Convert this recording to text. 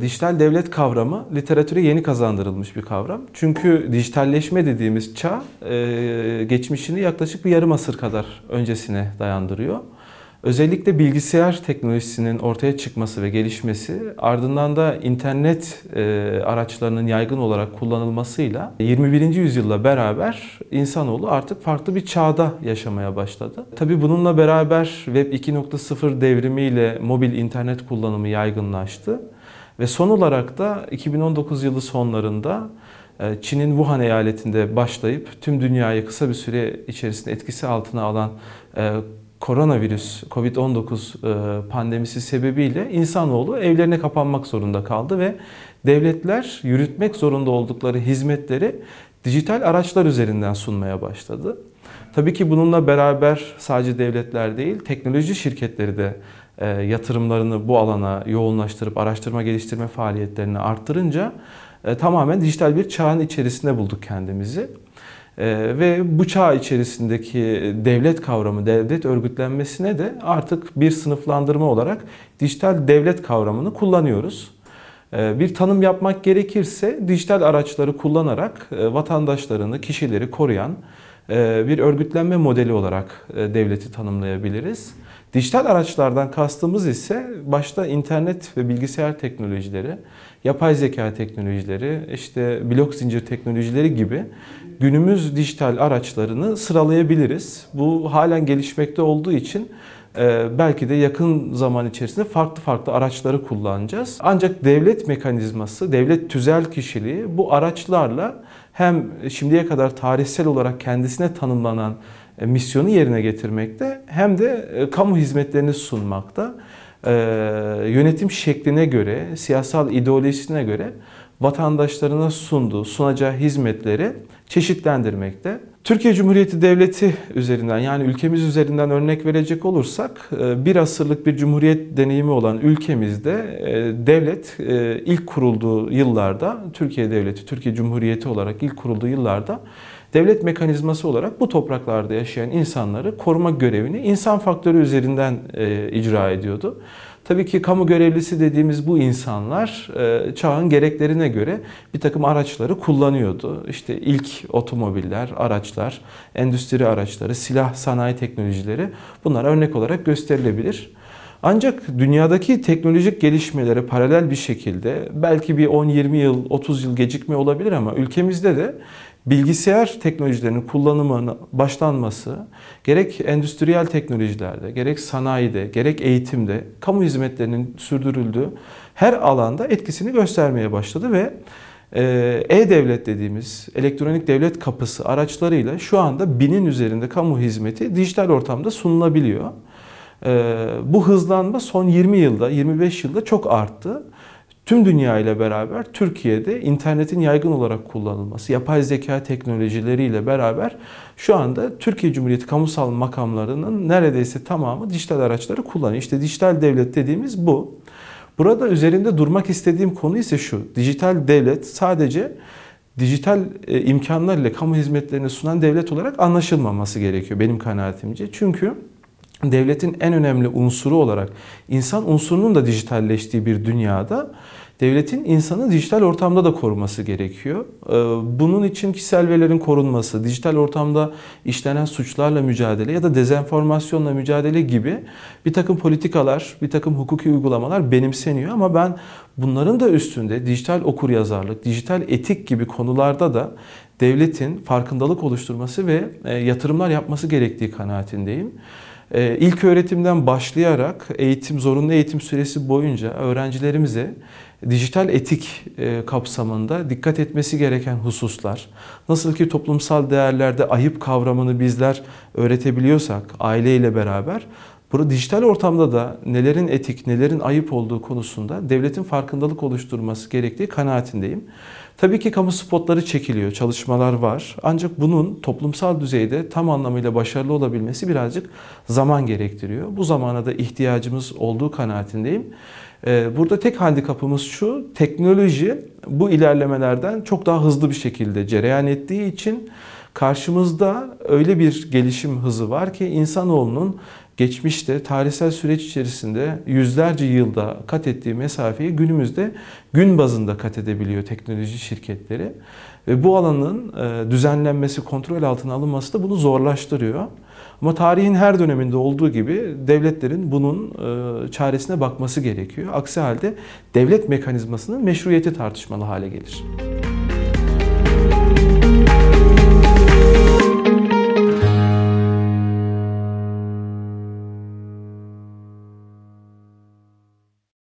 Dijital devlet kavramı literatüre yeni kazandırılmış bir kavram. Çünkü dijitalleşme dediğimiz çağ e, geçmişini yaklaşık bir yarım asır kadar öncesine dayandırıyor. Özellikle bilgisayar teknolojisinin ortaya çıkması ve gelişmesi ardından da internet e, araçlarının yaygın olarak kullanılmasıyla 21. yüzyılla beraber insanoğlu artık farklı bir çağda yaşamaya başladı. Tabi bununla beraber Web 2.0 devrimiyle mobil internet kullanımı yaygınlaştı. Ve son olarak da 2019 yılı sonlarında e, Çin'in Wuhan eyaletinde başlayıp tüm dünyayı kısa bir süre içerisinde etkisi altına alan e, koronavirüs, Covid-19 e, pandemisi sebebiyle insanoğlu evlerine kapanmak zorunda kaldı ve devletler yürütmek zorunda oldukları hizmetleri dijital araçlar üzerinden sunmaya başladı. Tabii ki bununla beraber sadece devletler değil, teknoloji şirketleri de e, yatırımlarını bu alana yoğunlaştırıp araştırma geliştirme faaliyetlerini arttırınca e, tamamen dijital bir çağın içerisinde bulduk kendimizi. E, ve bu çağ içerisindeki devlet kavramı, devlet örgütlenmesine de artık bir sınıflandırma olarak dijital devlet kavramını kullanıyoruz. Bir tanım yapmak gerekirse dijital araçları kullanarak vatandaşlarını, kişileri koruyan bir örgütlenme modeli olarak devleti tanımlayabiliriz. Dijital araçlardan kastımız ise başta internet ve bilgisayar teknolojileri, yapay zeka teknolojileri, işte blok zincir teknolojileri gibi günümüz dijital araçlarını sıralayabiliriz. Bu halen gelişmekte olduğu için e, belki de yakın zaman içerisinde farklı farklı araçları kullanacağız. Ancak devlet mekanizması, devlet tüzel kişiliği bu araçlarla hem şimdiye kadar tarihsel olarak kendisine tanımlanan e, misyonu yerine getirmekte hem de e, kamu hizmetlerini sunmakta. E, yönetim şekline göre, siyasal ideolojisine göre vatandaşlarına sunduğu, sunacağı hizmetleri çeşitlendirmekte. Türkiye Cumhuriyeti Devleti üzerinden yani ülkemiz üzerinden örnek verecek olursak bir asırlık bir cumhuriyet deneyimi olan ülkemizde devlet ilk kurulduğu yıllarda Türkiye Devleti, Türkiye Cumhuriyeti olarak ilk kurulduğu yıllarda devlet mekanizması olarak bu topraklarda yaşayan insanları koruma görevini insan faktörü üzerinden e, icra ediyordu. Tabii ki kamu görevlisi dediğimiz bu insanlar e, çağın gereklerine göre bir takım araçları kullanıyordu. İşte ilk otomobiller, araçlar, endüstri araçları, silah sanayi teknolojileri bunlar örnek olarak gösterilebilir. Ancak dünyadaki teknolojik gelişmelere paralel bir şekilde belki bir 10-20 yıl, 30 yıl gecikme olabilir ama ülkemizde de bilgisayar teknolojilerinin kullanımına başlanması gerek endüstriyel teknolojilerde, gerek sanayide, gerek eğitimde, kamu hizmetlerinin sürdürüldüğü her alanda etkisini göstermeye başladı ve e, e-devlet dediğimiz elektronik devlet kapısı araçlarıyla şu anda binin üzerinde kamu hizmeti dijital ortamda sunulabiliyor. E, bu hızlanma son 20 yılda, 25 yılda çok arttı tüm dünya ile beraber Türkiye'de internetin yaygın olarak kullanılması, yapay zeka teknolojileriyle beraber şu anda Türkiye Cumhuriyeti kamusal makamlarının neredeyse tamamı dijital araçları kullanıyor. İşte dijital devlet dediğimiz bu. Burada üzerinde durmak istediğim konu ise şu. Dijital devlet sadece dijital e, imkanlarla kamu hizmetlerini sunan devlet olarak anlaşılmaması gerekiyor benim kanaatimce. Çünkü devletin en önemli unsuru olarak insan unsurunun da dijitalleştiği bir dünyada devletin insanı dijital ortamda da koruması gerekiyor. Ee, bunun için kişisel verilerin korunması, dijital ortamda işlenen suçlarla mücadele ya da dezenformasyonla mücadele gibi bir takım politikalar, bir takım hukuki uygulamalar benimseniyor ama ben bunların da üstünde dijital okuryazarlık, dijital etik gibi konularda da devletin farkındalık oluşturması ve e, yatırımlar yapması gerektiği kanaatindeyim. Ee, ilk öğretimden başlayarak eğitim zorunlu eğitim süresi boyunca öğrencilerimize dijital etik e, kapsamında dikkat etmesi gereken hususlar, nasıl ki toplumsal değerlerde ayıp kavramını bizler öğretebiliyorsak aileyle beraber Burada dijital ortamda da nelerin etik, nelerin ayıp olduğu konusunda devletin farkındalık oluşturması gerektiği kanaatindeyim. Tabii ki kamu spotları çekiliyor, çalışmalar var. Ancak bunun toplumsal düzeyde tam anlamıyla başarılı olabilmesi birazcık zaman gerektiriyor. Bu zamana da ihtiyacımız olduğu kanaatindeyim. Ee, burada tek handikapımız şu, teknoloji bu ilerlemelerden çok daha hızlı bir şekilde cereyan ettiği için Karşımızda öyle bir gelişim hızı var ki insanoğlunun geçmişte tarihsel süreç içerisinde yüzlerce yılda kat ettiği mesafeyi günümüzde gün bazında kat edebiliyor teknoloji şirketleri. Ve bu alanın e, düzenlenmesi, kontrol altına alınması da bunu zorlaştırıyor. Ama tarihin her döneminde olduğu gibi devletlerin bunun e, çaresine bakması gerekiyor. Aksi halde devlet mekanizmasının meşruiyeti tartışmalı hale gelir.